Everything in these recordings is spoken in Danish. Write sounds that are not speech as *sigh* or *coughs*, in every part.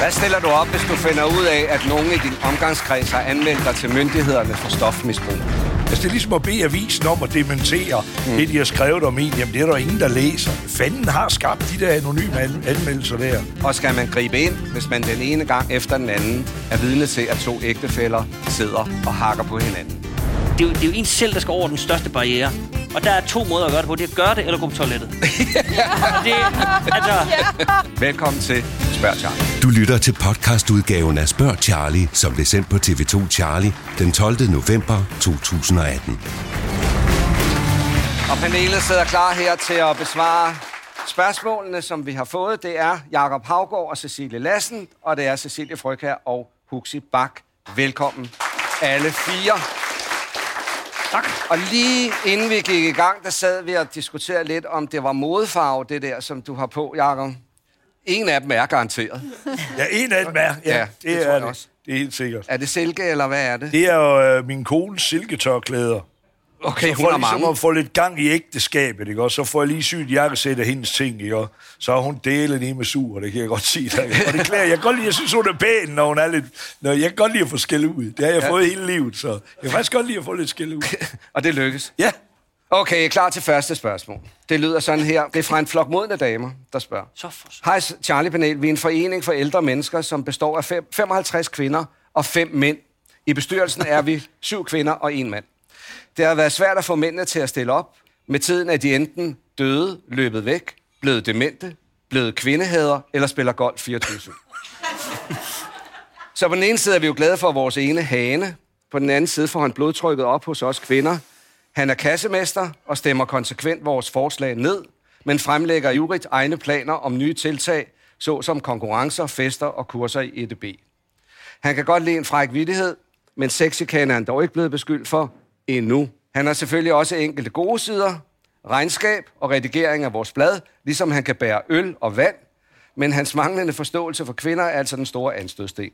Hvad stiller du op, hvis du finder ud af, at nogen i din omgangskreds har anmeldt dig til myndighederne for stofmisbrug? Altså, det er ligesom at bede avisen om at dementere mm. det, de har skrevet om en. Jamen, det er der ingen, der læser. Fanden har skabt de der anonyme an- anmeldelser der. Og skal man gribe ind, hvis man den ene gang efter den anden er vidne til, at to ægtefæller sidder og hakker på hinanden? Det er, jo, det er jo en selv, der skal over den største barriere. Og der er to måder at gøre det på. Det er at gøre det, eller gå på toilettet. *laughs* det, altså, Velkommen til Spørg Charlie. Du lytter til podcastudgaven af Spørg Charlie, som blev sendt på TV2 Charlie den 12. november 2018. Og panelet sidder klar her til at besvare spørgsmålene, som vi har fået. Det er Jakob Havgård og Cecilie Lassen, og det er Cecilie Frøkær og Huxi Bak. Velkommen alle fire. Tak. Og lige inden vi gik i gang, der sad vi og diskuterede lidt, om det var modefarve, det der, som du har på, Jakob. En af dem er garanteret. Ja, en af dem er. Ja, Ja, det det, er det. også. Det er helt sikkert. Er det silke, eller hvad er det? Det er jo øh, min kones silketørklæder. Okay, hun For har ligesom mange. at få lidt gang i ægteskabet, ikke? Og så får jeg lige sygt jakkesæt af hendes ting, ikke? Og så har hun delen i med sur, det kan jeg godt sige dig. Og det klæder, jeg kan godt lide, jeg synes, hun er pæn, når hun er lidt... Når jeg kan godt lide at få skæld ud. Det har jeg ja. fået hele livet, så jeg kan faktisk godt lide at få lidt skæld ud. *laughs* Og det lykkes. Ja. Okay, klar til første spørgsmål. Det lyder sådan her. Det er fra en flok modne damer, der spørger. så for Hej Charlie Panel, vi er en forening for ældre mennesker, som består af fem, 55 kvinder og fem mænd. I bestyrelsen er vi syv kvinder og en mand. Det har været svært at få mændene til at stille op. Med tiden er de enten døde, løbet væk, blevet demente, blevet kvindehader eller spiller golf 24 Så på den ene side er vi jo glade for vores ene hane. På den anden side får han blodtrykket op hos os kvinder. Han er kassemester og stemmer konsekvent vores forslag ned, men fremlægger ivrigt egne planer om nye tiltag, såsom konkurrencer, fester og kurser i EDB. Han kan godt lide en fræk vittighed, men sexikane er han dog ikke blevet beskyldt for endnu. Han har selvfølgelig også enkelte gode sider, regnskab og redigering af vores blad, ligesom han kan bære øl og vand, men hans manglende forståelse for kvinder er altså den store anstødsten.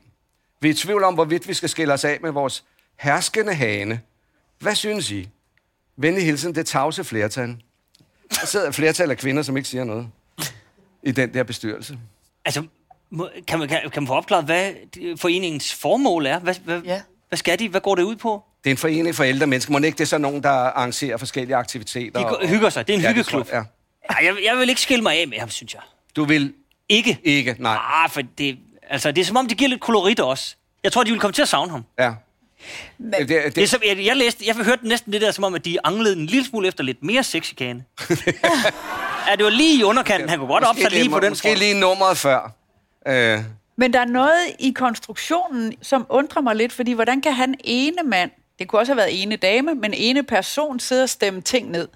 Vi er i tvivl om, hvorvidt vi skal skille os af med vores herskende hane. Hvad synes I? Venlig hilsen, det tavse flertal. Der sidder et flertal af kvinder, som ikke siger noget i den der bestyrelse. Altså, må- kan man, kan, kan man få opklaret, hvad foreningens formål er? Hvad, hvad, Ja. hvad skal de? Hvad går det ud på? Det er en forening for ældre mennesker. Må det ikke det er så nogen, der arrangerer forskellige aktiviteter? De går, og- hygger sig. Det er en Ja, hyggeklub. tror Ja. Ej, jeg, jeg vil ikke skille mig af med ham, synes jeg. Du vil Ikke. ikke, nej. Ah, for det, altså, det er som om, det giver lidt kolorit også. Jeg tror, de vil komme til at savne ham. Ja. Men- Det, det, Det er som, jeg, jeg, læste, jeg hørte næsten det der, som om, at de anglede en lille smule efter lidt mere sexikane. ja, *laughs* det var lige i underkanten. Han kunne godt op sig lige på den Måske front. lige nummeret før. Øh, Men der er noget i konstruktionen, som undrer mig lidt, fordi hvordan kan han ene mand, det kunne også have været ene dame, men ene person sidde og stemme ting ned?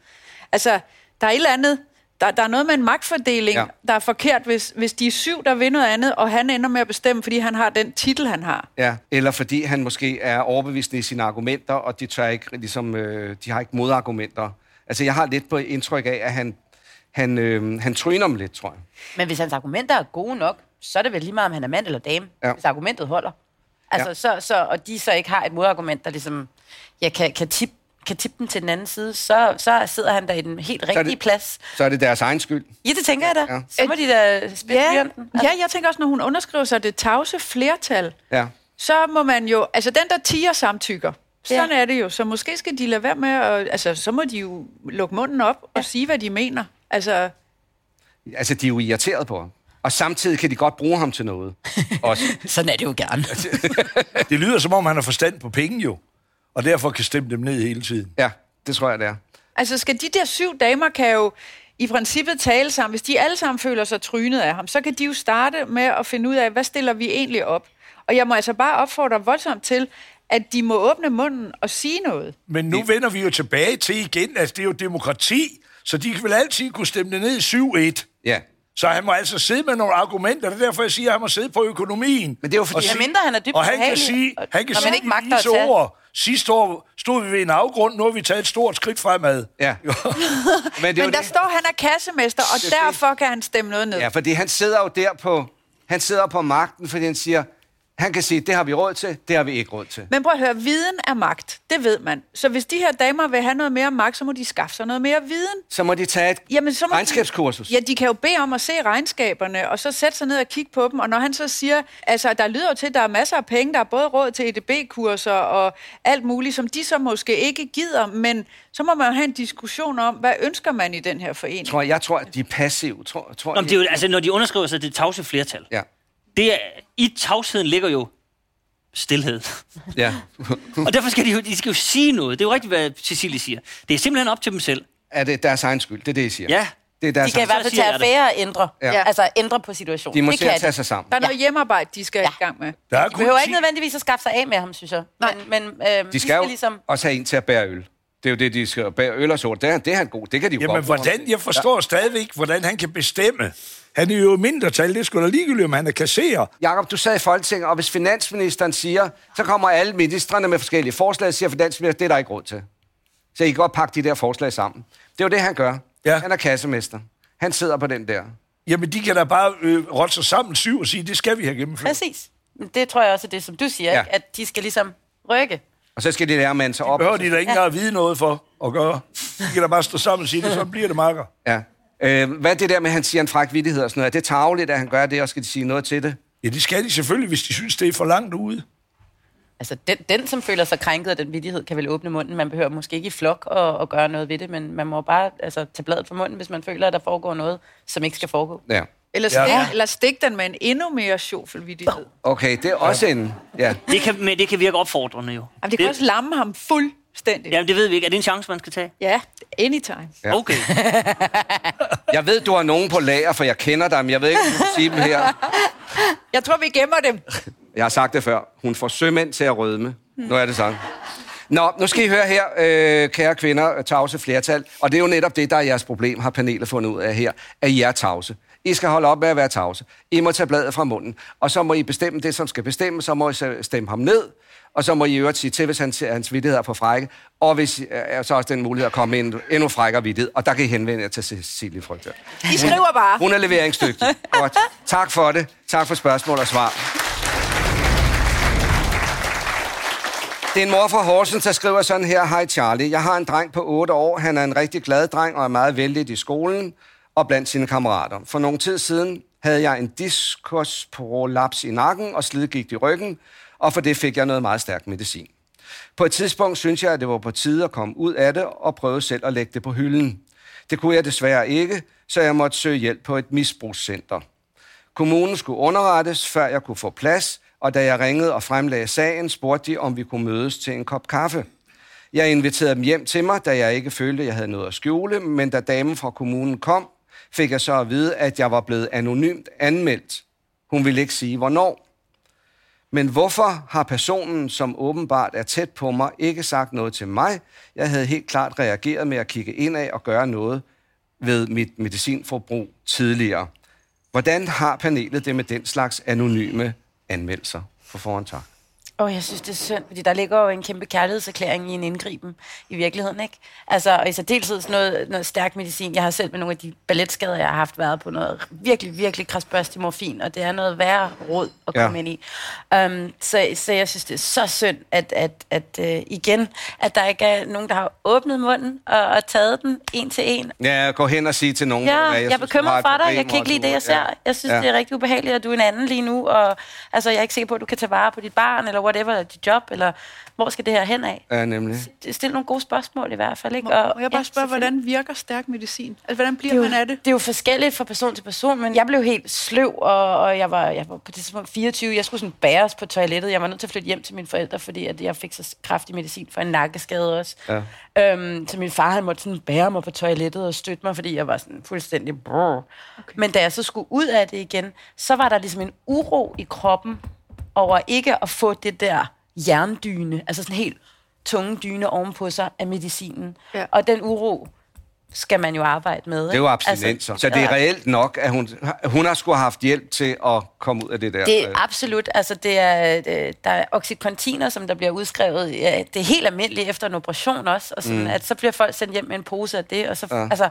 Altså, der er et eller andet, der, der er noget med en magtfordeling, Ja. der er forkert, hvis, hvis de er syv, der vil noget andet, og han ender med at bestemme, fordi han har den titel, han har. ja. Eller fordi han måske er overbevist i sine argumenter, og de, tør ikke, ligesom, øh, de har ikke modargumenter. Altså, jeg har lidt på indtryk af, at han, han, øh, han tryner dem lidt, tror jeg. Men hvis hans argumenter er gode nok, så er det vel lige meget, om han er mand eller dame, Ja. hvis argumentet holder. Altså, Ja. ja. så, så, og de så ikke har et modargument, der ligesom ja, kan, kan, tippe, kan tippe den til den anden side, så, så sidder han der i den helt rigtige det- plads. Så er det deres egen skyld. Ja, det tænker jeg da. Ja. Ja. Så må de da spille Ja, blyanten. ja, jeg tænker også, når hun underskriver sig det tavse flertal, Ja. så må man jo, altså den der tiger samtykker, sådan Ja. er det jo, så måske skal de lade være med, at, altså så må de jo lukke munden op og sige, hvad de mener. Altså, Altså, de er jo irriteret på ham. Og samtidig kan de godt bruge ham til noget. *laughs* Også. Sådan er det jo gerne. Det lyder, som om han har forstand på penge jo. Og derfor kan stemme dem ned hele tiden. Ja, det tror jeg, det er. altså skal de der syv damer kan jo i princippet tale sammen. Hvis de alle sammen føler sig trynet af ham, så kan de jo starte med at finde ud af, hvad stiller vi egentlig op? Og jeg må altså bare opfordre voldsomt til, at de må åbne munden og sige noget. Men nu vender vi jo tilbage til igen, at det er jo demokrati, så de vil altid kunne stemme det ned 7-1. Ja. Så han må altså sidde med nogle argumenter. Det er derfor, jeg siger, at han må sidde på økonomien. Men det er jo fordi- Og sige- Medmindre han er dybt Og han kan sige, han kan sige ikke magter disse at tage- ord. Sidste år stod vi ved en afgrund, nu har vi taget et stort skridt fremad. Ja. *laughs* Men, det Men der det. står, han er kassemester, og derfor kan han stemme noget ned. Ja, fordi han sidder jo der på, han sidder på magten, fordi han siger, Han kan sige, det har vi råd til, det har vi ikke råd til. Men prøv at høre, viden er magt. Det ved man. Så hvis de her damer vil have noget mere magt, så må de skaffe sig noget mere viden. Så må de tage et Jamen, så må regnskabskursus. De, ja, de kan jo bede om at se regnskaberne, og så sætte sig ned og kigge på dem. Og når han så siger, altså der lyder jo til, at der er masser af penge, der er både råd til EDB-kurser og alt muligt, som de så måske ikke gider, men så må man jo have en diskussion om, hvad ønsker man i den her forening? Tror, jeg tror, at de er passive. Tror, tror, Nå, det er jo, altså, når de underskriver sig det tavse flertal, Ja, det er, i tavsheden ligger jo stillhed. ja. *laughs* Og derfor skal de jo, de skal jo sige noget. Det er jo rigtigt, hvad Cecilie siger. Det er simpelthen op til dem selv. er det deres egen skyld? Det er det, I siger? Ja. Det er deres De kan i hvert fald tage affære og ændre. Ja. Altså ændre på situationen. De må det se kan at tage de. sig sammen. Der er noget hjemmearbejde, de skal ja. i gang med. Der er De kun behøver 10 ikke nødvendigvis at skaffe sig af med ham, synes jeg. Nej. Men, men øh, De skal jo ligesom... også have en til at bære øl. Det er jo det, de skal bære øl og sort. Det er, det er han god. Det kan de jo Jamen, godt. hvordan? Jeg forstår stadigvæk ikke, hvordan han kan bestemme. Han er jo mindretal. Det skulle da ligegyldigt, om han er kasserer. Jakob, du sad i Folketinget, og hvis finansministeren siger, så kommer alle ministerne med forskellige forslag, og siger finansministeren, det er der ikke råd til. Så I kan godt pakke de der forslag sammen. Det er jo det, han gør. Ja. Han er kassemester. Han sidder på den der. Jamen, de kan da bare øh, rotte sig sammen syv og sige, det skal vi have gennemført. Præcis. Det tror jeg også er det, som du siger, Ja. ja. ikke? at de skal ligesom rykke. Og så skal de lære mand sig op. Behøver de da ikke engang at vide noget for at gøre. De kan da bare stå sammen og sige, det, så bliver det makker. Ja. Øh, hvad er det der med, at han siger en fræk vittighed og sådan noget? Er det tageligt, at han gør det, og skal de sige noget til det? Ja, det skal de selvfølgelig, hvis de synes, det er for langt ude. Altså, den, den, som føler sig krænket af den vidighed, kan vel åbne munden. Man behøver måske ikke i flok at, at gøre noget ved det, men man må bare altså, tage bladet fra munden, hvis man føler, at der foregår noget, som ikke skal foregå. Ja. Eller stik, Ja. ja. eller stik den med en endnu mere sjovfuld vittighed. Okay, det er også en... Ja. Det kan, men det kan virke opfordrende jo. Jamen, det kan også lamme ham fuldstændig. Jamen, det ved vi ikke. Er det en chance, man skal tage? Ja, anytime. Ja. Okay. *laughs* Jeg ved, du har nogen på lager, for jeg kender dig, men jeg ved ikke, om du sige dem her. Jeg tror, vi gemmer dem. Jeg har sagt det før. Hun får sømænd til at rødme. Nu er det sådan. Nå, nu skal I høre her, øh, kære kvinder, tavse flertal. Og det er jo netop det, der er jeres problem, har panelet fundet ud af her, at I er tavse. I skal holde op med at være tavse. I må tage bladet fra munden. Og så må I bestemme det, som skal bestemme. Så må I stemme ham ned. Og så må I øvrigt sige til, hvis han, hans vittighed er for frække. Og hvis øh, er så også den mulighed at komme med en endnu frækkere vittighed. Og der kan I henvende jer til Cecilie Frygter. I skriver bare. Hun er leveringsdygtig. Godt. Tak for det. Tak for spørgsmål og svar. Det er en mor fra Horsens, der skriver sådan her. Hej Charlie, jeg har en dreng på 8 år. Han er en rigtig glad dreng og er meget vældig i skolen og blandt sine kammerater. For nogle tid siden havde jeg en diskusprolaps i nakken og slidgigt i ryggen, og for det fik jeg noget meget stærk medicin. På et tidspunkt synes jeg, at det var på tide at komme ud af det og prøve selv at lægge det på hylden. Det kunne jeg desværre ikke, så jeg måtte søge hjælp på et misbrugscenter. Kommunen skulle underrettes, før jeg kunne få plads, og da jeg ringede og fremlagde sagen, spurgte de, om vi kunne mødes til en kop kaffe. Jeg inviterede dem hjem til mig, da jeg ikke følte, at jeg havde noget at skjule, men da damen fra kommunen kom, fik jeg så at vide, at jeg var blevet anonymt anmeldt. Hun ville ikke sige, hvornår. Men hvorfor har personen, som åbenbart er tæt på mig, ikke sagt noget til mig? Jeg havde helt klart reageret med at kigge indad og gøre noget ved mit medicinforbrug tidligere. Hvordan har panelet det med den slags anonyme anmeldelser? For foran tak. Åh, oh, jeg synes, det er synd, fordi der ligger jo en kæmpe kærlighedserklæring i en indgriben i virkeligheden, ikke? Altså, og i særdeleshed sådan noget, noget stærk medicin. Jeg har selv med nogle af de balletskader, jeg har haft, været på noget virkelig, virkelig krasbørstig morfin, og det er noget værre råd at Ja. komme ind i. Um, så, så jeg synes, det er så synd, at, at, at uh, igen, at der ikke er nogen, der har åbnet munden og, og taget den en til en. Ja, gå hen og sige til nogen. Ja, jeg, jeg er har bekymret et for dig. Jeg kan ikke lide du- det, jeg ser. Ja. Jeg synes, Ja. det er rigtig ubehageligt, at du er en anden lige nu, og altså, jeg er ikke sikker på, at du kan tage vare på dit barn, eller whatever, dit job, eller hvor skal det her hen af? Ja, nemlig. Stil nogle gode spørgsmål i hvert fald, ikke? Må, må jeg bare spørge, selvfølgelig. hvordan virker stærk medicin? Altså, hvordan bliver det er, jo, man af det? det er jo forskelligt fra person til person, men jeg blev helt sløv, og, og jeg, var, jeg var på det tidspunkt 24. Jeg skulle sådan bæres på toilettet. Jeg var nødt til at flytte hjem til mine forældre, fordi at jeg fik så kraftig medicin for en nakkeskade også. Ja. Øhm, så min far han måtte sådan bære mig på toilettet og støtte mig, fordi jeg var sådan fuldstændig brrr. Okay. Men da jeg så skulle ud af det igen, så var der ligesom en uro i kroppen over ikke at få det der jerndyne, altså sådan helt tunge dyne ovenpå sig af medicinen. Ja. Og den uro skal man jo arbejde med. Det er jo abstinenser. Altså, så det er reelt nok, at hun, hun har skulle have haft hjælp til at komme ud af det der. Det øh, er absolut. Altså, det er, det, der er oxycontiner, som der bliver udskrevet. Ja, det er helt almindeligt efter en operation også. Og sådan, mm. at så bliver folk sendt hjem med en pose af det. Og så, Ja. ja. altså,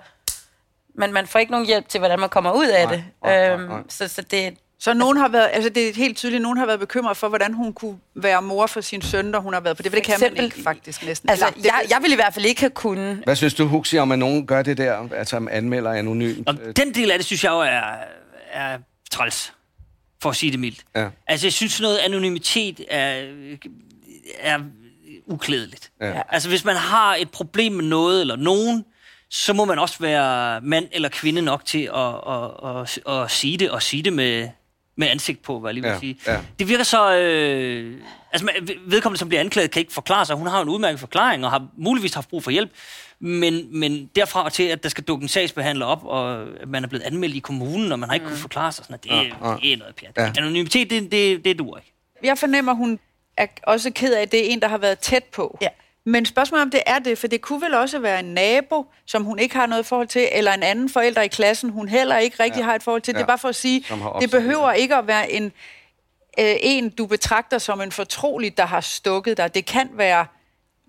men man får ikke nogen hjælp til, hvordan man kommer ud af Nej, det. nej, nej, Øhm, nej. Så, så det, Så nogen har været, altså det er helt tydeligt, nogen har været bekymret for, hvordan hun kunne være mor for sin søn, når hun har været på det. For det kan man eksempel- ikke faktisk næsten. Altså, Eller, det, jeg, jeg vil i hvert fald ikke have kunnet... Hvad synes du, Huxi, om at nogen gør det der, altså anmelder anonymt? Og den del af det, synes jeg jo er, er træls, for at sige det mildt. Ja. Altså, jeg synes, noget anonymitet er, er uklædeligt. Ja. Altså, hvis man har et problem med noget eller nogen, så må man også være mand eller kvinde nok til at, at, at, at sige det, og sige det med, med ansigt på, hvad jeg lige vil Ja, sige. ja. Det virker så... Øh, altså, vedkommende, som bliver anklaget, kan ikke forklare sig. Hun har en udmærket forklaring, og har muligvis haft brug for hjælp. Men, men derfra og til, at der skal dukke en sagsbehandler op, og man er blevet anmeldt i kommunen, og man har ikke kunnet forklare sig, sådan, at det, Ja, ja. det er noget pjat. Ja. Ja. Anonymitet, det, det, det duer ikke. jeg fornemmer, hun er også ked af, at det er en, der har været tæt på. Ja. Men spørgsmålet er, om det er det, for det kunne vel også være en nabo, som hun ikke har noget forhold til, eller en anden forælder i klassen, hun heller ikke rigtig ja. har et forhold til. Ja. Det er Ja. bare for at sige, det behøver det. ikke at være en, øh, en, du betragter som en fortrolig, der har stukket dig. Det kan være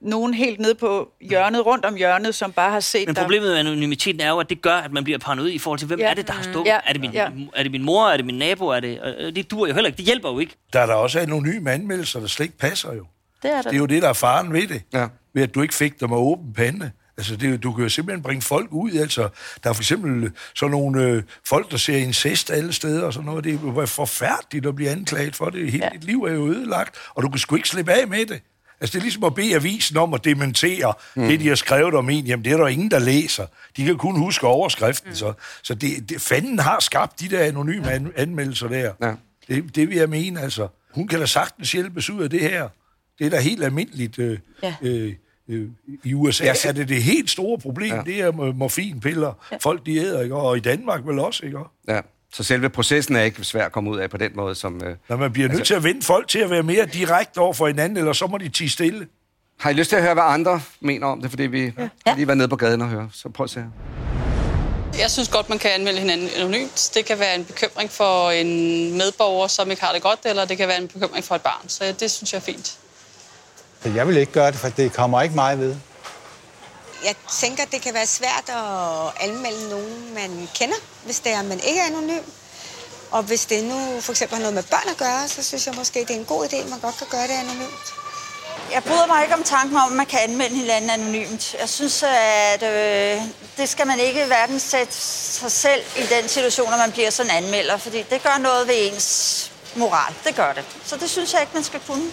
nogen helt nede på hjørnet, rundt om hjørnet, som bare har set Men problemet med anonymiteten er jo, at det gør, at man bliver paranoid i forhold til, hvem Ja. er det, der har stukket? Ja. Er, det min, Ja. er det min mor? Er det min nabo? Er det, og det dur jo heller ikke. Det hjælper jo ikke. Der er der også anonyme anmeldelser, der slet ikke passer jo. Det er der. Det er jo det, der er faren ved det. Ja. Ved at du ikke fik dem med åben pande. Altså, det, du kan jo simpelthen bringe folk ud. Altså, der er for eksempel sådan nogle øh, folk, der ser incest alle steder og sådan noget. Det er jo forfærdeligt at blive anklaget for det. Hele ja. dit liv er jo ødelagt, og du kan sgu ikke slippe af med det. Altså, det er ligesom at bede avisen om at dementere mm. det, de har skrevet om en. Jamen, det er der ingen, der læser. De kan kun huske overskriften. Mm. Så, så det, det, fanden har skabt de der anonyme an, anmeldelser der. Ja. Det, det vil jeg mene, altså. Hun kan da sagtens hjælpes ud af det her. Det er da helt almindeligt. Øh, Ja. øh, øh, I USA ja, se- er det det helt store problem, Ja. det er mo- morfinpiller. Ja. Folk, de æder, ikke? Og i Danmark vel også, ikke? Ja. Så selve processen er ikke svær at komme ud af på den måde, som... Øh... Når man bliver nødt Altså- til at vende folk til at være mere direkte over for hinanden, eller så må de tige stille. Har I lyst til at høre, hvad andre mener om det? Fordi vi ja. har lige været nede på gaden og høre. Så prøv at se her. Jeg synes godt, man kan anmelde hinanden anonymt. Det kan være en bekymring for en medborger, som ikke har det godt, eller det kan være en bekymring for et barn. Så det synes jeg er fint. Jeg vil ikke gøre det, for det kommer ikke mig ved. Jeg tænker, det kan være svært at anmelde nogen, man kender, hvis det er, man ikke er anonym. Og hvis det nu for eksempel har noget med børn at gøre, så synes jeg måske, det er en god idé, at man godt kan gøre det anonymt. Jeg bryder mig ikke om tanken om, at man kan anmelde hinanden anonymt. Jeg synes, at øh, det skal man ikke hverken sætte sig selv i den situation, at man bliver sådan anmelder, fordi det gør noget ved ens moral. Det gør det. Så det synes jeg ikke, man skal kunne.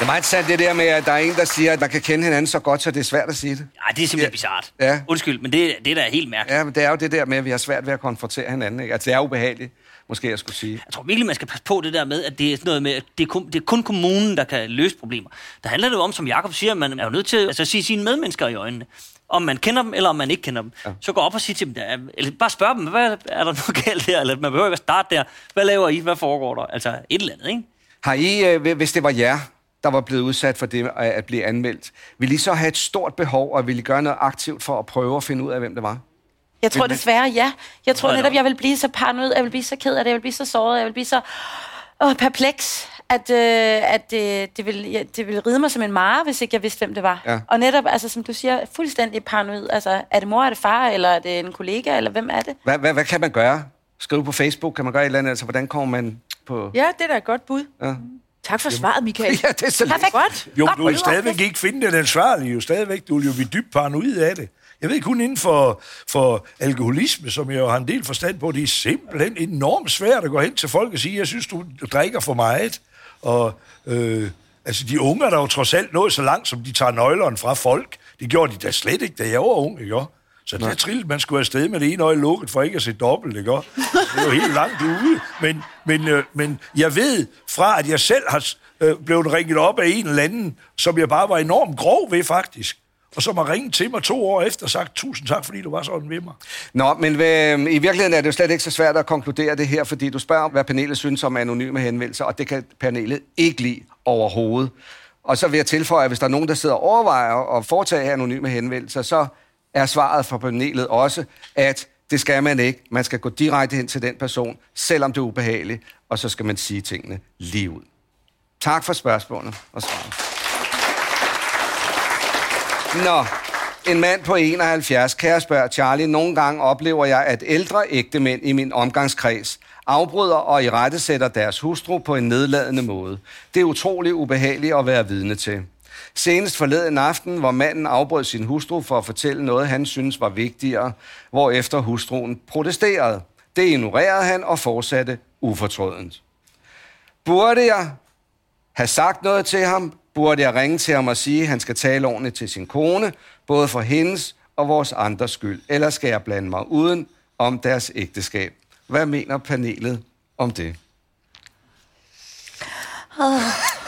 Det er meget sandt det der med, at der er en, der siger, at man kan kende hinanden så godt, så det er svært at sige det. Ej, det er simpelthen Ja. ja. bizart. Ja. Undskyld, men det, det er da helt mærkeligt. Ja, men det er jo det der med, at vi har svært ved at konfrontere hinanden. Ikke? Altså, det er ubehageligt, måske jeg skulle sige. Jeg tror virkelig, man skal passe på det der med, at det er sådan noget med, at det er kun, det er kun kommunen, der kan løse problemer. Der handler det jo om, som Jakob siger, at man er jo nødt til altså, at sige sine medmennesker i øjnene. Om man kender dem, eller om man ikke kender dem. Ja. Så gå op og sige til dem, der, eller bare spørg dem, hvad er der noget *laughs* galt her? Eller man behøver ikke at starte der. Hvad laver I? Hvad foregår der? Altså et eller andet, ikke? Har I, øh, hvis det var jer, der var blevet udsat for det øh, at blive anmeldt, ville I så have et stort behov, og ville I gøre noget aktivt for at prøve at finde ud af, hvem det var? Jeg tror desværre, ja. Jeg tror netop, jeg vil blive så paranoid, jeg vil blive så ked af det, jeg vil blive så såret, jeg vil blive så åh, perpleks, at, øh, at øh, det, vil, ja, det vil ride mig som en mare, hvis ikke jeg vidste, hvem det var. Ja. Og netop, altså, som du siger, fuldstændig paranoid. Altså, er det mor, er det far, eller er det en kollega, eller hvem er det? Hvad, hvad, hvad kan man gøre? Skrive på Facebook? Kan man gøre et eller andet? Altså, hvordan kommer man på... Ja, det er da et godt bud. Ja. Tak for svaret, Michael. *laughs* Ja, det er så. Perfekt. Godt. Jo, Godt du vil stadigvæk ikke finde den ansvarlige, jo stadigvæk. Du vil jo blive dybt paranoid af det. Jeg ved kun inden for, for alkoholisme, som jeg jo har en del forstand på, det er simpelthen enormt svært at gå hen til folk og sige, jeg synes, du drikker for meget. Og øh, altså, de unge er der jo trods alt nået så langt, som de tager nøglerne fra folk. Det gjorde de da slet ikke, da jeg var ung, ikke? Så det er trillet, man skulle afsted med det ene øje lukket, for ikke at se dobbelt, ikke? Det er jo helt langt ude. Men, men, øh, men jeg ved fra, at jeg selv har øh, blevet ringet op af en eller anden, som jeg bare var enormt grov ved, faktisk. Og som har ringet til mig to år efter og sagt, tusind tak, fordi du var sådan ved mig. Nå, men ved, i virkeligheden er det jo slet ikke så svært at konkludere det her, fordi du spørger hvad panelet synes om anonyme henvendelser, og det kan panelet ikke lide overhovedet. Og så vil jeg tilføje, at hvis der er nogen, der sidder og overvejer at foretage anonyme henvendelser, så er svaret fra panelet også, at det skal man ikke. Man skal gå direkte hen til den person, selvom det er ubehageligt, og så skal man sige tingene lige ud. Tak for spørgsmålet og svaret. Nå, En mand på 71, kære spørger Charlie, nogle gange oplever jeg, at ældre ægtemænd i min omgangskreds afbryder og i rette sætter deres hustru på en nedladende måde. Det er utrolig ubehageligt at være vidne til. Senest forleden aften, hvor manden afbrød sin hustru for at fortælle noget, han synes var vigtigere, hvorefter hustruen protesterede. Det ignorerede han og fortsatte ufortrødent. Burde jeg have sagt noget til ham? Burde jeg ringe til ham og sige, at han skal tale ordentligt til sin kone, både for hendes og vores andres skyld? Eller skal jeg blande mig uden om deres ægteskab? Hvad mener panelet om det?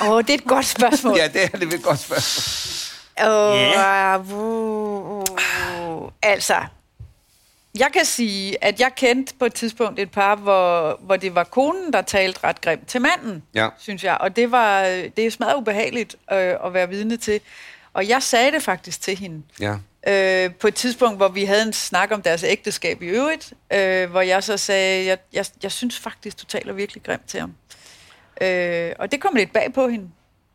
Åh, oh, det er et godt spørgsmål. *laughs* Ja, det er det et godt spørgsmål. Og, Ja. uh, altså, jeg kan sige, at jeg kendte på et tidspunkt et par, hvor, hvor det var konen, der talte ret grimt til manden, Ja. synes jeg. Og det var det er smadret ubehageligt øh, at være vidne til. Og jeg sagde det faktisk til hende. Ja. Øh, på et tidspunkt, hvor vi havde en snak om deres ægteskab i øvrigt, øh, hvor jeg så sagde, jeg, jeg, jeg synes faktisk, du taler virkelig grimt til ham. Øh, og det kom lidt bag på hende,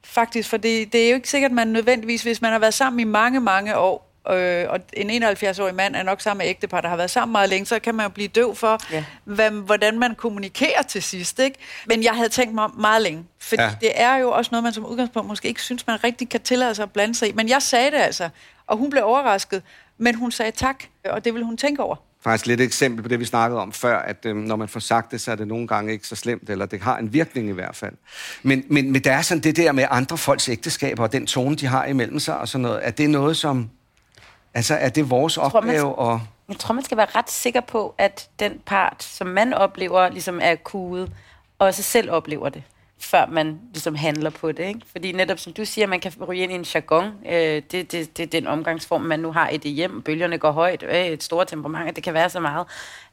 faktisk, for det, det er jo ikke sikkert, at man nødvendigvis, hvis man har været sammen i mange, mange år, øh, og en 71-årig mand er nok sammen med ægtepar, der har været sammen meget længe, så kan man jo blive døv for, ja. Hvad, hvordan man kommunikerer til sidst. Ikke? Men jeg havde tænkt mig om meget længe, fordi Ja. det er jo også noget, man som udgangspunkt måske ikke synes, man rigtig kan tillade sig at blande sig i. Men jeg sagde det altså, og hun blev overrasket, men hun sagde tak, og det vil hun tænke over. Faktisk lidt et eksempel på det, vi snakkede om før, at øhm, når man får sagt det, så er det nogle gange ikke så slemt, eller det har en virkning i hvert fald. Men, men, men der er sådan det der med andre folks ægteskaber, og den tone, de har imellem sig, og sådan noget. Er det noget, som... Altså, er det vores tror, man opgave at... Jeg tror, man skal være ret sikker på, at den part, som man oplever, ligesom er kuget, også selv oplever det, før man ligesom handler på det. Ikke? Fordi netop som du siger, man kan ryge ind i en jargon. Øh, det, det, det er den omgangsform, man nu har i det hjem. Bølgerne går højt, øh, et stort temperament, det kan være så meget.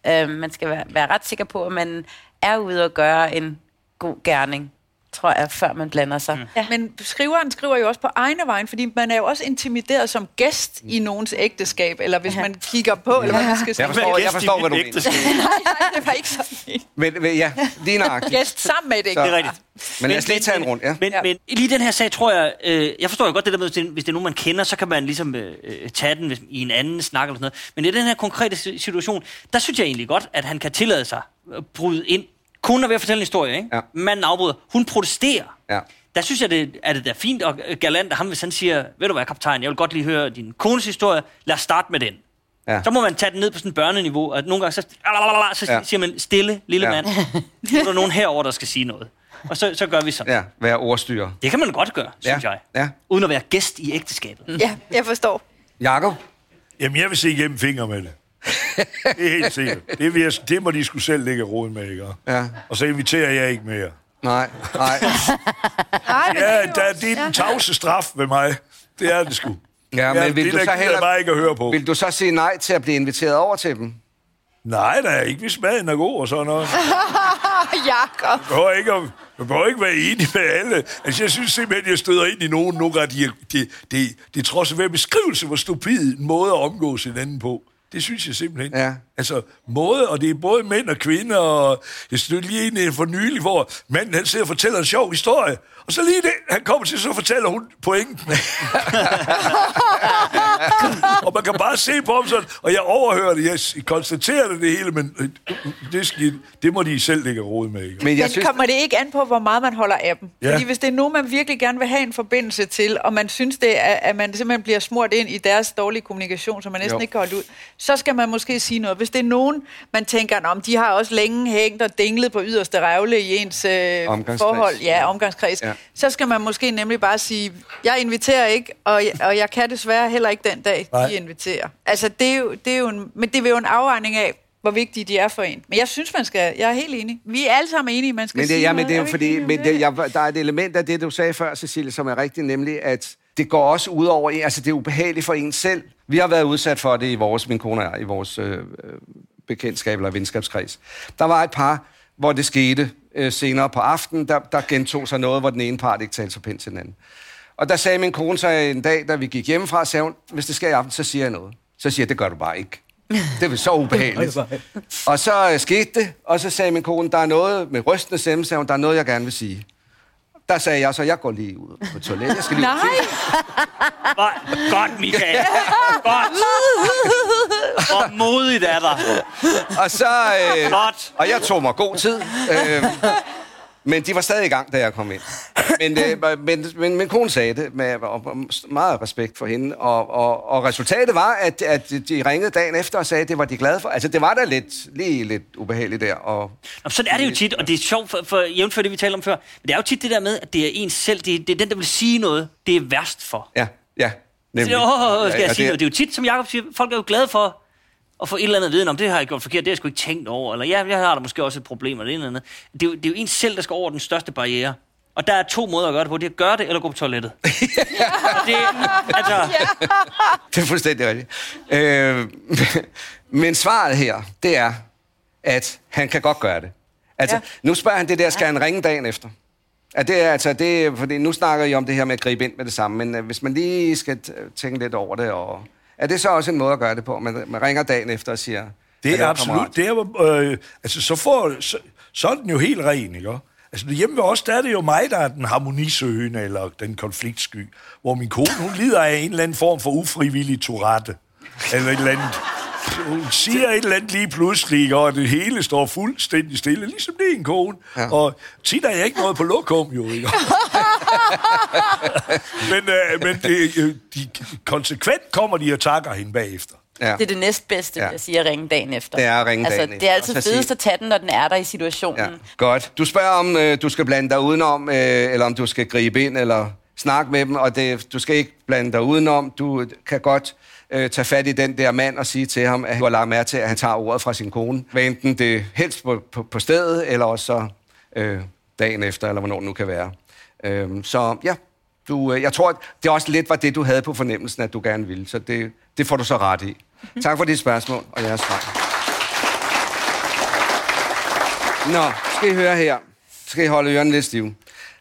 Øh, man skal være, være ret sikker på, at man er ude og gøre en god gerning, tror jeg, før man blander sig. Mm. Ja. Men skriveren skriver jo også på egne vejen, fordi man er jo også intimideret som gæst i nogens ægteskab, eller hvis man kigger på, eller hvad man skal sige. Jeg forstår, jeg forstår hvad du mener. *laughs* Nej, nej, det var ikke sådan. Men, men ja, lige nøjagtigt. Gæst sammen med et ægteskab. Det er rigtigt. Men lad os lige tage en rundt, ja. Men, ja. men lige den her sag, tror jeg... Øh, jeg forstår jo godt det der med, hvis det, hvis det er nogen, man kender, så kan man ligesom øh, øh, tage den hvis, i en anden snak eller sådan noget. Men i den her konkrete si- situation, der synes jeg egentlig godt, at han kan tillade sig at bryde ind. Konen er ved at fortælle en historie, ikke? Ja. Manden afbryder. Hun protesterer. Ja. Der synes jeg, det er det da fint og galant af ham, hvis han siger, ved du hvad, kaptajn, jeg vil godt lige høre din kones historie. Lad os starte med den. Ja. Så må man tage den ned på sådan et børneniveau, og nogle gange så, så Ja. siger man, stille, lille Ja. mand. *laughs* Nu er der nogen herover der skal sige noget. Og så, så gør vi sådan. Ja, være ordstyrer. Det kan man godt gøre, synes Ja. jeg. Ja. Uden at være gæst i ægteskabet. Ja, jeg forstår. Jakob? Jamen, jeg vil se igennem fingre med det. Det er helt sikkert. Det, vil jeg, det må de skulle selv lægge råd med, ikke? Ja. Og så inviterer jeg ikke mere. Nej, nej. Ja, det er der, det er den tavse straf ved mig. Det er det sgu. Ja, men vil det du der så heller... bare ikke at høre på. Vil du så sige nej til at blive inviteret over til dem? Nej, der er ikke, hvis maden er god og sådan noget. *laughs* Jakob. Jeg behøver ikke, at, jeg behøver ikke være enig med alle. Altså, jeg synes simpelthen, jeg støder ind i nogen nogle gange. Det, det, det, det er trods ved beskrivelse, hvor stupid en måde at omgås hinanden på. Det synes jeg simpelthen. Ja. Altså, måde, og det er både mænd og kvinder, og jeg stødte lige en for nylig, hvor manden han sidder og fortæller en sjov historie, og så lige det, han kommer til, så fortæller hun pointen. *laughs* og man kan bare se på ham sådan, og jeg overhører det, jeg konstaterer det, det hele, men øh, det, skal, det må de selv lægge råd med. Ikke? Men jeg Men synes... kommer det ikke an på, hvor meget man holder af dem? Ja. Fordi hvis det er nogen, man virkelig gerne vil have en forbindelse til, og man synes, det er, at man simpelthen bliver smurt ind i deres dårlige kommunikation, som man næsten jo. ikke kan holde ud, så skal man måske sige noget. Hvis det er nogen, man tænker, om de har også længe hængt og dinglet på yderste revle i ens øh, Omgangskreds. forhold, ja, omgangskreds, Ja. så skal man måske nemlig bare sige, jeg inviterer ikke, og jeg, og jeg kan desværre heller ikke den dag, Nej. de inviterer. Altså, det er jo, det er jo en, men det er jo en afvejning af, hvor vigtige de er for en. Men jeg synes, man skal... Jeg er helt enig. Vi er alle sammen enige, man skal Men det, sige ja, men noget. det er jo fordi, men det, jeg, der er et element af det, du sagde før, Cecilie, som er rigtigt, nemlig at det går også ud over en, altså det er ubehageligt for en selv. Vi har været udsat for det i vores, min kone og jeg, i vores øh, øh, bekendtskab eller venskabskreds. Der var et par, hvor det skete øh, senere på aftenen, der, der gentog sig noget, hvor den ene part ikke talte så pænt til den anden. Og der sagde min kone så en dag, da vi gik hjemmefra, sagde hun, hvis det sker i aften, så siger jeg noget. Så siger jeg, det gør du bare ikke. Det er så ubehageligt. *laughs* og så øh, skete det, og så sagde min kone, der er noget med rystende stemme, sagde hun, der er noget, jeg gerne vil sige. Der sagde jeg så, jeg går lige ud på toilettet. Jeg skal lige Nej, Hvor- *laughs* Godt, Michael. Godt. Hvor modigt er der. Og så... Øh, Flot. og jeg tog mig god tid. Øh, men de var stadig i gang, da jeg kom ind. Men, øh, *clears throat* men, men min kone sagde det med og, meget respekt for hende. Og, og, og resultatet var, at, at de ringede dagen efter og sagde, at det var de glade for. Altså, det var da lidt, lige lidt ubehageligt der. Og, Nå, sådan er det jo tit, og det er sjovt for, for jævnfør det, vi talte om før. Men det er jo tit det der med, at det er ens selv, det er, det er den, der vil sige noget, det er værst for. ja, ja. Så Nemlig. det, åh, skal jeg sige det- noget? Det er jo tit, som Jacob siger, folk er jo glade for at få et eller andet viden om, det har jeg gjort forkert, det har jeg sgu ikke tænkt over, eller ja, jeg har da måske også et problem, eller et eller andet. Det er, jo, det er jo en selv, der skal over den største barriere. Og der er to måder at gøre det på. Det er at gøre det, eller gå på toilettet. Og *laughs* det, altså, Det er fuldstændig rigtigt. Øh, men svaret her, det er, at han kan godt gøre det. Altså, ja. nu spørger han det der, skal han ringe dagen efter? Ja, det er, altså, det er, fordi nu snakker I om det her med at gribe ind med det samme, men øh, hvis man lige skal tænke lidt over det, og, er det så også en måde at gøre det på? Man, man ringer dagen efter og siger... Det er "Hallo, absolut. kammerat." Det er, jo, øh, altså, så, får, så, så er den jo helt ren, ikke? Altså, hjemme ved os, der er det jo mig, der er den harmonisøgende, eller den konfliktsky, hvor min kone, hun lider af en eller anden form for ufrivillig Tourette. Eller et eller andet. Hun siger et eller andet lige pludselig, og det hele står fuldstændig stille, ligesom det er en kone. Ja. Og tit er jeg ikke noget på lokum, jo, ikke? *laughs* *laughs* men øh, men det, øh, de, konsekvent kommer de og takker hende bagefter. Ja. Det er det næstbedste, Ja. jeg siger, at ringe dagen efter. Det er at ringe altså, dagen Det er altid fedest at tage den, når den er der i situationen. Ja, godt. Du spørger, om øh, du skal blande dig udenom, øh, eller om du skal gribe ind, eller snakke med dem, og det, du skal ikke blande dig udenom. Du kan godt øh, tage fat i den der mand og sige til ham, at du har lagt mærke til, at han tager ordet fra sin kone. Hvad enten det helst på, på, på stedet, eller også så, øh, dagen efter, eller hvornår det nu kan være. Øh, så ja, du, øh, jeg tror, at det også lidt var det, du havde på fornemmelsen, at du gerne ville. Så det, det får du så ret i. Tak for dit spørgsmål, og jeres svar. Nå, skal I høre her. Skal I holde ørerne lidt stive.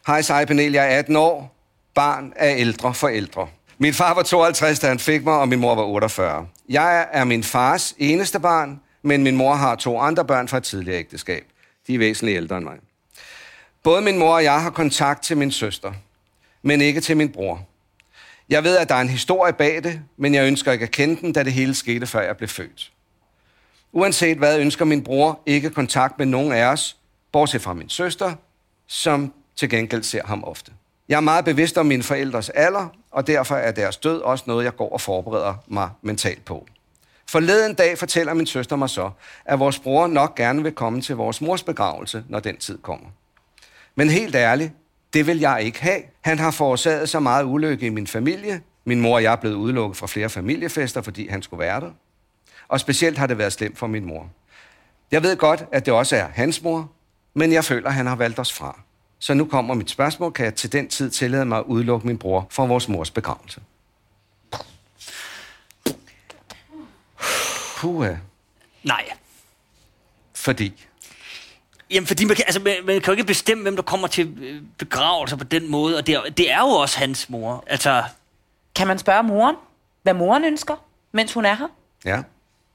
Hej, sej panel. Jeg er 18 år. Barn af ældre forældre. Min far var 52, da han fik mig, og min mor var 48. Jeg er min fars eneste barn, men min mor har to andre børn fra et tidligere ægteskab. De er væsentligt ældre end mig. Både min mor og jeg har kontakt til min søster, men ikke til min bror. Jeg ved, at der er en historie bag det, men jeg ønsker ikke at kende den, da det hele skete, før jeg blev født. Uanset hvad, ønsker min bror ikke kontakt med nogen af os, bortset fra min søster, som til gengæld ser ham ofte. Jeg er meget bevidst om mine forældres alder, og derfor er deres død også noget, jeg går og forbereder mig mentalt på. Forleden dag fortæller min søster mig så, at vores bror nok gerne vil komme til vores mors begravelse, når den tid kommer. Men helt ærligt, det vil jeg ikke have. Han har forårsaget så meget ulykke i min familie. Min mor og jeg er blevet udelukket fra flere familiefester, fordi han skulle være der. Og specielt har det været slemt for min mor. Jeg ved godt, at det også er hans mor, men jeg føler, at han har valgt os fra. Så nu kommer mit spørgsmål. Kan jeg til den tid tillade mig at udelukke min bror fra vores mors begravelse? Puha. nej. Fordi... Jamen, fordi man kan, altså, man, man kan jo ikke bestemme, hvem der kommer til øh, begravelser på den måde, og det er, det er jo også hans mor. Altså, Kan man spørge moren, hvad moren ønsker, mens hun er her? Ja.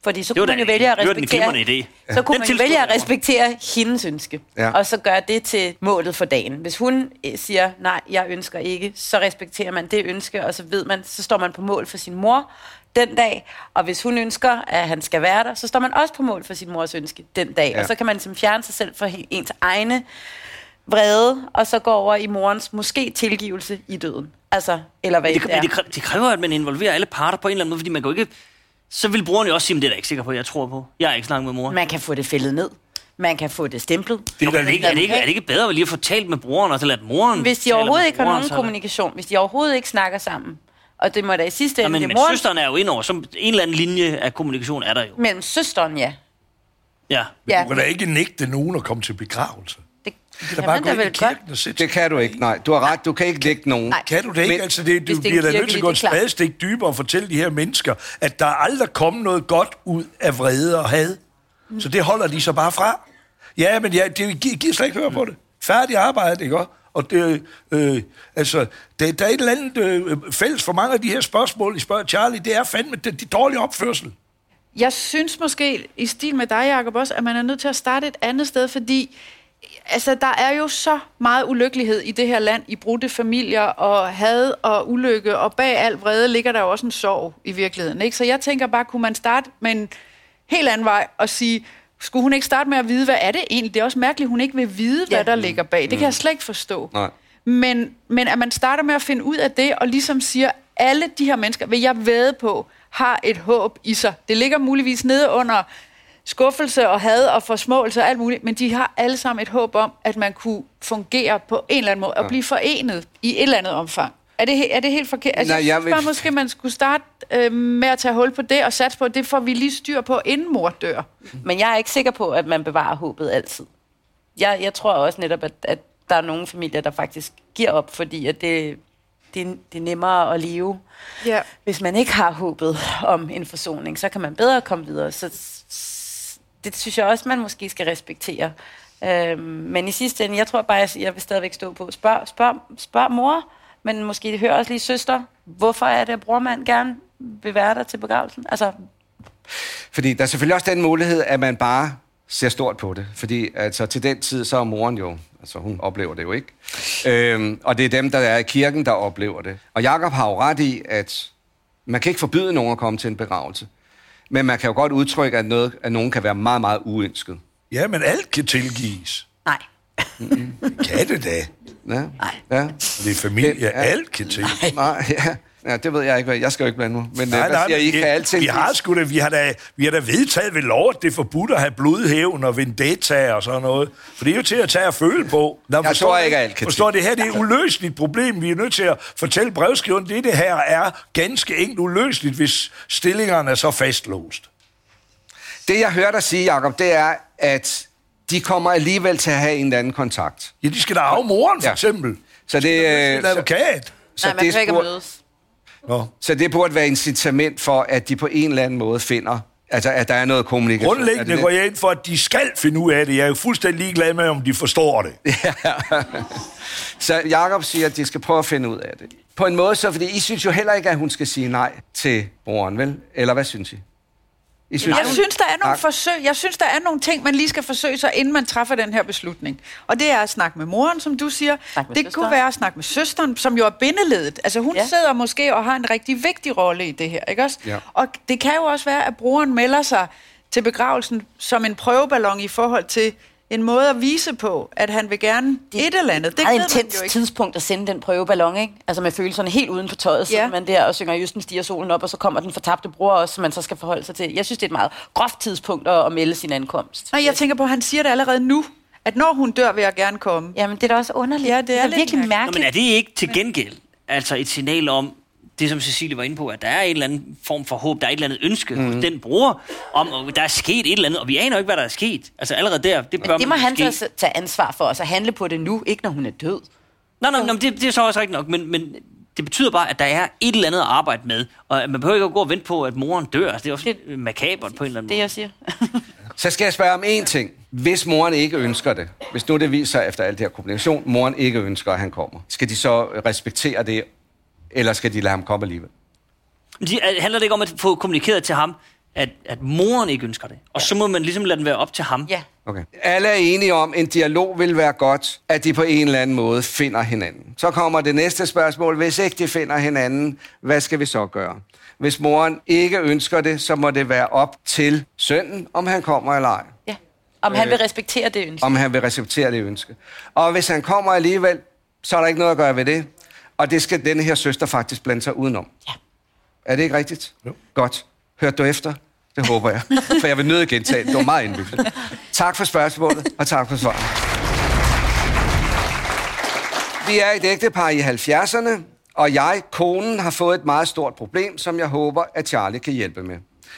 Fordi så Det kunne man jo vælge at det respektere, glimrende idé. så kunne man jo vælge at respektere hendes ønske. Ja. Og så gøre det til målet for dagen. Hvis hun øh, siger, nej, jeg ønsker ikke, så respekterer man det ønske, og så ved man, så står man på mål for sin mor den dag. Og hvis hun ønsker, at han skal være der, så står man også på mål for sin mors ønske den dag. Ja. Og så kan man ligesom fjerne sig selv fra ens egne vrede, og så gå over i morens måske tilgivelse i døden. Altså, eller hvad det, det er. det, kræ- det kræver, at man involverer alle parter på en eller anden måde, fordi man kan jo ikke... Så vil brugeren jo også sige, at det er jeg ikke sikker på, jeg tror på. Jeg har ikke snakket med mor. Man kan få det fældet ned. Man kan få det stemplet. Det er, er, det ikke, er, det ikke, er det ikke bedre at lige at få talt med broren, og så lade moren Hvis de overhovedet ikke har nogen er kommunikation, hvis de overhovedet ikke snakker sammen, og det må da i sidste Ja, ende, men, det men er moren, søsteren er jo indover, så en eller anden linje af kommunikation er der jo. mellem søsteren, ja. Ja. ja. Du kan da ikke nægte nogen at komme til begravelse. Det kan kan da bare gå ind i kirken og sætte Det kan du ikke, nej. Du har ret, du kan ikke lægge nogen. Nej. Kan du det ikke? Men- altså, det, du det er bliver da nødt til at gå et spadestik dybere og fortælle de her mennesker, at der aldrig kommer noget godt ud af vrede og had. Så det holder de så bare fra. Ja, men ja, det gi- giver slet ikke høre på det. Færdig arbejde, ikke også? Og det, øh, altså, det, der er et eller andet øh, fælles for mange af de her spørgsmål, I spørger Charlie, det er fandme det, de dårlige opførsel. Jeg synes måske, i stil med dig, Jacob, også, at man er nødt til at starte et andet sted, fordi altså, der er jo så meget ulykkelighed i det her land, i brudte familier og had og ulykke, og bag al vrede ligger der jo også en sorg i virkeligheden. Ikke? Så jeg tænker bare, kunne man starte med en helt anden vej og sige, skulle hun ikke starte med at vide, hvad er det egentlig? Det er også mærkeligt, hun ikke vil vide, hvad der ligger bag. Det kan jeg slet ikke forstå. Nej. Men, men at man starter med at finde ud af det, og ligesom siger, alle de her mennesker, vil jeg væde på, har et håb i sig. Det ligger muligvis nede under skuffelse og had og forsmåelse og alt muligt, men de har alle sammen et håb om, at man kunne fungere på en eller anden måde og blive forenet i et eller andet omfang. Er det, er det helt forkert? Altså, Nej, jeg jeg vil- bare, måske man skulle starte øh, med at tage hul på det og satse på, at det får vi lige styr på, inden mor dør. Men jeg er ikke sikker på, at man bevarer håbet altid. Jeg, jeg tror også netop, at, at der er nogle familier, der faktisk giver op, fordi at det, det, det er nemmere at leve. Ja. Hvis man ikke har håbet om en forsoning, så kan man bedre komme videre. Så det synes jeg også, man måske skal respektere. Øhm, men i sidste ende, jeg tror bare, jeg, jeg vil stadigvæk stå på. Spørg, spørg, spørg mor, men måske hør også lige søster. Hvorfor er det, at brormand gerne vil være der til begravelsen? Altså, Fordi der er selvfølgelig også den mulighed, at man bare ser stort på det. Fordi altså, til den tid, så er moren jo, altså hun oplever det jo ikke. Øhm, og det er dem, der er i kirken, der oplever det. Og Jakob har jo ret i, at man kan ikke forbyde nogen at komme til en begravelse. Men man kan jo godt udtrykke, at, noget, at nogen kan være meget, meget uønsket. Ja, men alt kan tilgives. nej. Kan det da? Ja. Ja. Det er familie, Ja. alt kan tilgives. Nej, ja. ja. det ved jeg ikke. hvad- Jeg skal jo ikke blande mig. Men nej, nej, siger, I kan det- alting... vi har sgu da, vi har da, vi har da vedtaget ved lov, at det er forbudt at have blodhævn og vendetta og sådan noget. For det er jo til at tage og føle på. Nå, Jeg forstår tror du ikke, at alt kan Forstår det her, det er et uløseligt problem. Vi er nødt til at fortælle brevskriveren, det det her er ganske enkelt uløseligt, hvis stillingerne er så fastlåst. Det, jeg hører dig sige, Jacob, det er, at de kommer alligevel til at have en eller anden kontakt. Ja, de skal da af moren, for Ja. eksempel. Så det, En øh, så, advokat. så, Nej, man det kan ikke mødes. Nå. så det burde være incitament for, at de på en eller anden måde finder, altså at der er noget kommunikation. Er Grundlæggende det går jeg ind for, at de skal finde ud af det. Jeg er jo fuldstændig ligeglad med, om de forstår det. *laughs* Så Jacob siger, at de skal prøve at finde ud af det. På en måde så, fordi I synes jo heller ikke, at hun skal sige nej til broren, vel? Eller hvad synes I? I synes, Jeg synes, der er nogle Tak. forsøg. Jeg synes, der er nogle ting, man lige skal forsøge sig, inden man træffer den her beslutning. Og det er at snakke med moren, som du siger. Det søsteren. kunne være at snakke med søsteren, som jo er bindeledet. Altså hun Ja. ja. sidder måske og har en rigtig vigtig rolle i det her, ikke også? Ja. Og det kan jo også være, at broren melder sig til begravelsen som en prøveballon i forhold til en måde at vise på, at han vil gerne det, et eller andet. Det Det er et intens tidspunkt at sende den prøveballon, ikke? Altså med følelserne helt uden på tøjet, så Ja. man der og synger Jysten stiger solen op, og så kommer den fortabte bror også, som man så skal forholde sig til. Jeg synes, det er et meget groft tidspunkt at, at melde sin ankomst. Nej, jeg tænker på, at han siger det allerede nu, at når hun dør, vil jeg gerne komme. Jamen, det er da også underligt. Ja, det er lidt virkelig mærkeligt. Nå, mærkeligt. men er det ikke til gengæld altså et signal om, det som Cecilie var inde på, at der er en eller anden form for håb, der er et eller andet ønske mm. hos den bror, om at der er sket et eller andet, og vi aner jo ikke, hvad der er sket. Altså allerede der, det bør det må han så tage ansvar for, og så handle på det nu, ikke når hun er død. Nå, nå, men det, det er så også rigtigt nok, men, men det betyder bare, at der er et eller andet at arbejde med, og man behøver ikke at gå og vente på, at moren dør. Altså, det er også lidt makabert på en eller anden Det, måde. jeg siger. Så skal jeg spørge om én ting. Hvis moren ikke ønsker det, hvis nu det viser sig efter alt det her kommunikation, moren ikke ønsker, at han kommer, skal de så respektere det, eller skal de lade ham komme alligevel? De, er- handler det ikke om at få kommunikeret til ham, at, at moren ikke ønsker det? Og så må man ligesom lade den være op til ham. Ja. Okay. Alle er enige om, at en dialog vil være godt, at de på en eller anden måde finder hinanden. Så kommer det næste spørgsmål. Hvis ikke de finder hinanden, hvad skal vi så gøre? Hvis moren ikke ønsker det, så må det være op til sønnen, om han kommer eller ej. ja. Om han vil respektere det ønske. Om han vil receptere det ønske. Og hvis han kommer alligevel, så er der ikke noget at gøre ved det. Og det skal denne her søster faktisk blande sig udenom. Ja. Er det ikke rigtigt? Jo. Godt. Hørte du efter? Det håber jeg. For jeg vil nødt gentage det. Det var meget indviklet. Tak for spørgsmålet, og tak for svaret. Vi er et ægtepar i 70'erne, og jeg, konen, har fået et meget stort problem, som jeg håber, at Charlie kan hjælpe med.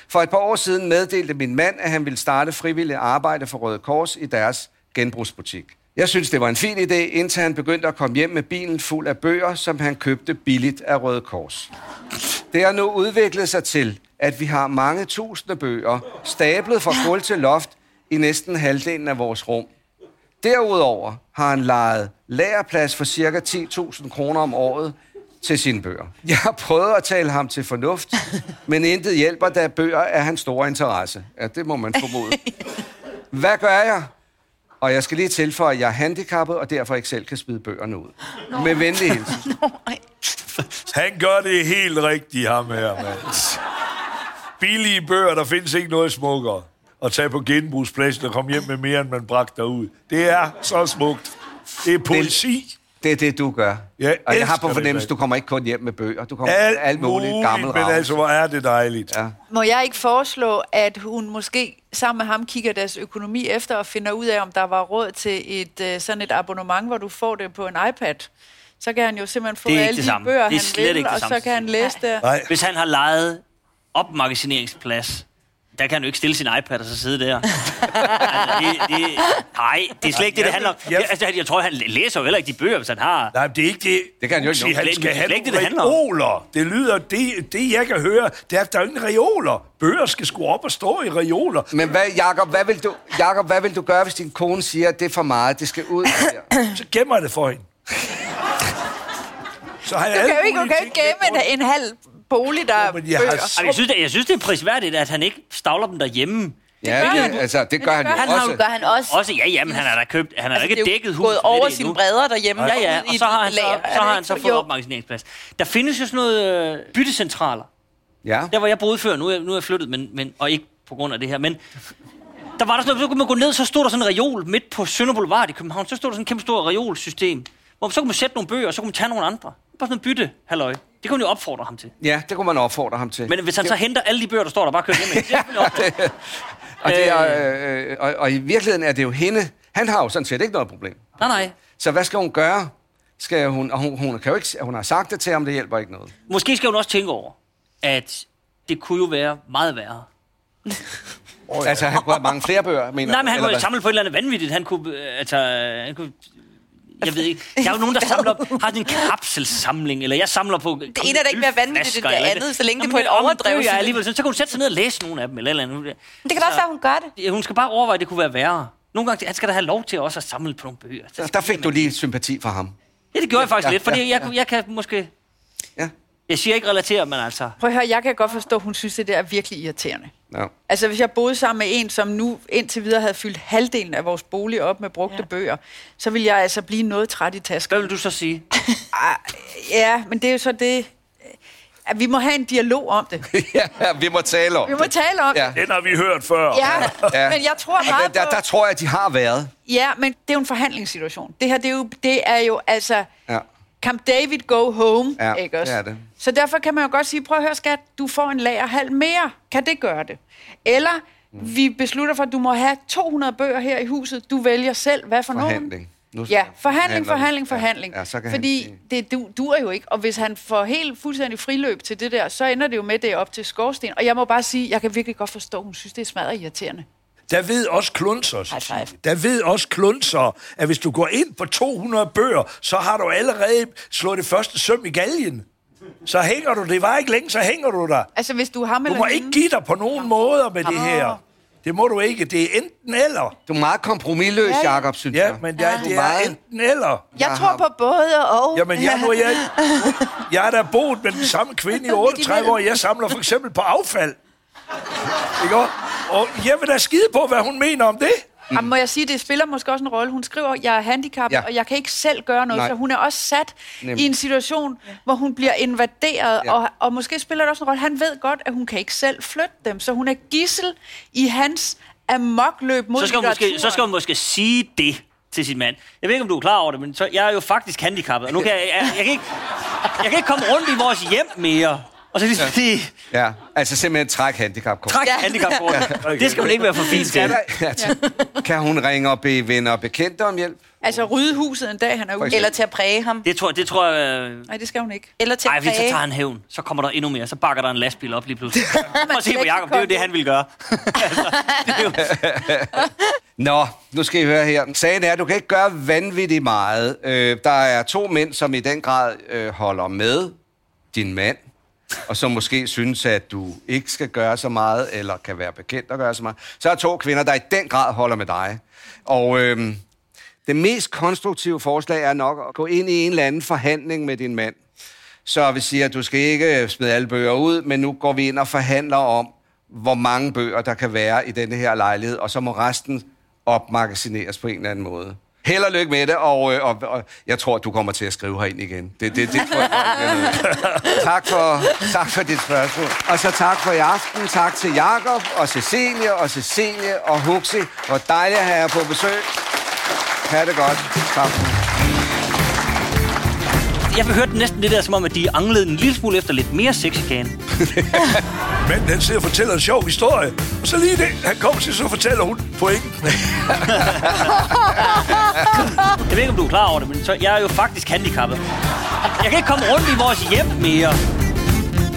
For et par år siden meddelte min mand, at han ville starte frivilligt arbejde for Røde Kors i deres genbrugsbutik. Jeg synes, det var en fin idé, indtil han begyndte at komme hjem med bilen fuld af bøger, som han købte billigt af Røde Kors. Det har nu udviklet sig til, at vi har mange tusinde bøger, stablet fra gulv til loft i næsten halvdelen af vores rum. Derudover har han lejet lagerplads for ca. 10.000 kroner om året til sine bøger. Jeg har prøvet at tale ham til fornuft, men intet hjælper, da bøger er hans store interesse. Ja, det må man formode. *laughs* Hvad gør jeg? Og jeg skal lige tilføje, at jeg er handicappet, og derfor ikke selv kan smide bøgerne ud. Med venlig hilsen. *laughs* Han gør det helt rigtigt, ham her, mand. Billige bøger, der findes ikke noget smukkere. At tage på genbrugspladsen og komme hjem med mere, end man bragte derud. Det er så smukt. Det er poesi. Det er det, du gør. Jeg og jeg har på det, fornemmelse, du kommer ikke kun hjem med bøger. Du kommer Alt alt muligt gammelt men rav. altså, hvor er det dejligt. Ja. Må jeg ikke foreslå, at hun måske sammen med ham kigger deres økonomi efter og finder ud af, om der var råd til et øh, sådan et abonnement, hvor du får det på en iPad? Så kan han jo simpelthen få Det alle det de samme. bøger, Det er han slet vil, ikke det og samme. så kan han læse der. Nej, Hvis han har lejet opmagasineringsplads, der kan han jo ikke stille sin iPad og så sidde der. *laughs* altså, det, det, nej, det er slet ikke det, det handler om. Jeg- altså, jeg tror, han læser jo heller ikke de bøger, hvis han har... nej, det er ikke det. Det kan han jo ikke. Han Det er skal slet have ikke det, nogle det handler om. reoler. Det lyder, det, det jeg kan høre, det er, at der er ingen reoler. Bøger skal sgu op og stå i reoler. Men hvad, Jacob, hvad vil, du, Jacob, hvad vil du gøre, hvis din kone siger, at det er for meget, det skal ud? *coughs* Så gemmer jeg det for hende. *laughs* Så har jeg Du kan jo ikke, du kan ikke gemme en, en halv bolig, der er men jeg har så- jeg, synes, det, jeg synes, det er prisværdigt, at han ikke stavler dem derhjemme. Ja, gør det, han. altså, det gør han jo Han har jo, også. gør han også. Også, ja, jamen, han har da købt, han har Altså, ikke det er dækket gået huset over med det sine endnu. bredder derhjemme. Ja, ja, og så har han så, lager. så, det har han så så? fået opmagasineringsplads. Der findes jo sådan noget øh, byttecentraler. Ja. Der, hvor jeg boede før, nu er, nu er jeg flyttet, men, men, og ikke på grund af det her, men der var der sådan noget, så kunne man gå ned, så stod der sådan en reol midt på Sønder Boulevard i København, så stod der sådan en kæmpe stor reolsystem, hvor så kunne man sætte nogle bøger, og så kunne man tage nogle andre. Bare sådan noget bytte, halløj. Det kunne man jo opfordre ham til. ja, det kunne man opfordre ham til. Men hvis han så henter alle de bøger, der står der, bare kører hjem med, det *laughs* og, det er, øh, og, og i virkeligheden er det jo hende. Han har jo sådan set ikke noget problem. Nej, nej. Så hvad skal hun gøre? Skal hun, og hun, hun, kan jo ikke, hun har sagt det til ham, det hjælper ikke noget. Måske skal hun også tænke over, at det kunne jo være meget værre. Oh, ja. Altså, han kunne have mange flere bøger, mener Nej, men han kunne samle på et eller andet vanvittigt. Han kunne, øh, altså, han kunne, jeg ved ikke. Der er jo nogen, der *laughs* samler, har sådan en kapselsamling, eller jeg samler på Det ene er da ikke mere vanvittigt end det andet, så længe det er på et overdrevet. Ja, alligevel, så, så kan hun sætte sig ned og læse nogle af dem, eller, eller andet. Det kan da også være, hun gør det. Ja, Hun skal bare overveje, at det kunne være værre. Nogle gange, han skal da have lov til også at samle på nogle bøger. Der, fik du lige sympati for ham. Ja, det gjorde jeg faktisk Ja, lidt, fordi ja, jeg, jeg kan måske... Ja. Jeg siger ikke relatere, men altså... Prøv at høre, jeg kan godt forstå, at hun synes, at det er virkelig irriterende. Ja. Altså, hvis jeg boede sammen med en, som nu indtil videre havde fyldt halvdelen af vores bolig op med brugte ja. bøger, så ville jeg altså blive noget træt i tasken. Hvad vil du så sige? *laughs* Ah, ja, men det er jo så det... At vi må have en dialog om det. *laughs* ja, vi må tale om Vi må tale om Ja. det. Den har vi hørt før. Ja, Ja. men jeg tror der, meget der, på... der tror jeg, at de har været. Ja, men det er jo en forhandlingssituation. Det her, det er jo, det er jo altså... Ja. Camp David go home, Ja, ikke også? det er det. Så derfor kan man jo godt sige, prøv at høre skat, du får en lagerhal mere. Kan det gøre det? Eller Mm. vi beslutter for, at du må have 200 bøger her i huset. Du vælger selv, hvad for nogen. Forhandling. Nu Ja, forhandling, forhandler vi. forhandling, Ja, forhandling. Ja, så kan han Fordi sige- det du, duer jo ikke. Og hvis han får helt fuldstændig friløb til det der, så ender det jo med, det er op til skorsten. Og jeg må bare sige, jeg kan virkelig godt forstå, hun synes, det er smadret irriterende. Der ved også klunser, der ved også klunser, at hvis du går ind på 200 bøger, så har du allerede slået det første søm i galgen. Så hænger du, det var ikke længe, så hænger du der. Altså, hvis du har med Du må ikke give dig på nogen måder med det her. Det må du ikke. Det er enten eller. Du er meget kompromisløs, Ja, ja. Jacob, synes Ja, jeg. men det er, Du det er meget- enten eller. Jeg Jeg tror har- på både og. Jamen, jeg, nu, er jeg, jeg er da boet med den samme kvinde i *laughs* 38 år. Jeg samler for eksempel på affald. Ikke? Og jeg vil da skide på, hvad hun mener om det. Mm. Jamen, må jeg sige, det spiller måske også en rolle. Hun skriver, jeg er handicappet, Ja. og jeg kan ikke selv gøre noget. Nej. Så hun er også sat Nemlig. i en situation, hvor hun bliver invaderet, Ja. og, og måske spiller det også en rolle. Han ved godt, at hun kan ikke selv flytte dem, så hun er gissel i hans amokløb mod Så skal, hun måske, så skal hun måske sige det til sin mand. Jeg ved ikke, om du er klar over det, men så, jeg er jo faktisk handicappet, og nu kan jeg, jeg, jeg, kan ikke, jeg kan ikke komme rundt i vores hjem mere. Og så ligesom sige, Ja, altså simpelthen træk handicapkort. træk handicapkortet. *laughs* Det skal man ikke være for fint Skal til. der, altså, kan hun ringe og bede venner og bekendte om hjælp? Altså rydde huset en dag, han er ude. Eller til at præge ham. Det tror, det tror jeg... øh, Nej, det skal hun ikke. Eller til Ej, at hvis så præge. tager han hævn, så kommer der endnu mere. Så bakker der en lastbil op lige pludselig. *laughs* Prøv at se på Jacob, det er jo det, han vil gøre. altså, det er jo, Nå, nu skal I høre her. Sagen er, at du kan ikke gøre vanvittigt meget. Øh, der er to mænd, som i den grad øh, holder med din mand, og som måske synes, at du ikke skal gøre så meget, eller kan være bekendt at gøre så meget. Så er to kvinder, der i den grad holder med dig. Og øhm, det mest konstruktive forslag er nok at gå ind i en eller anden forhandling med din mand. Så vi siger, at du skal ikke smide alle bøger ud, men nu går vi ind og forhandler om, hvor mange bøger der kan være i denne her lejlighed, og så må resten opmagasineres på en eller anden måde. Held og lykke med det, og, øh, og, og jeg tror, du kommer til at skrive herind igen. Det, det, det tror jeg. jeg *laughs* tak, for, tak for dit spørgsmål. Og så tak for i aften. Tak til Jakob og Cecilie og Cecilie og Huxi. Hvor dejligt at have jer på besøg. Ha' det godt. Tak. Jeg hørte næsten det der, som om, at de anglede en lille smule efter lidt mere sexikane. Men *laughs* den sidder og fortæller en sjov historie. Og så lige det, han kommer til, så fortæller hun pointen. *laughs* Jeg ved ikke, om du er klar over det, men så, jeg er jo faktisk handicappet. Jeg kan ikke komme rundt i vores hjem mere.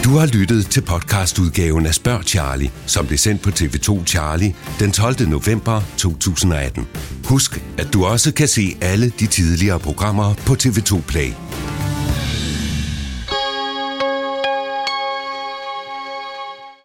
Du har lyttet til podcastudgaven af Spørg Charlie, som blev sendt på TV2 Charlie den 12. november 2018. Husk, at du også kan se alle de tidligere programmer på TV2 Play.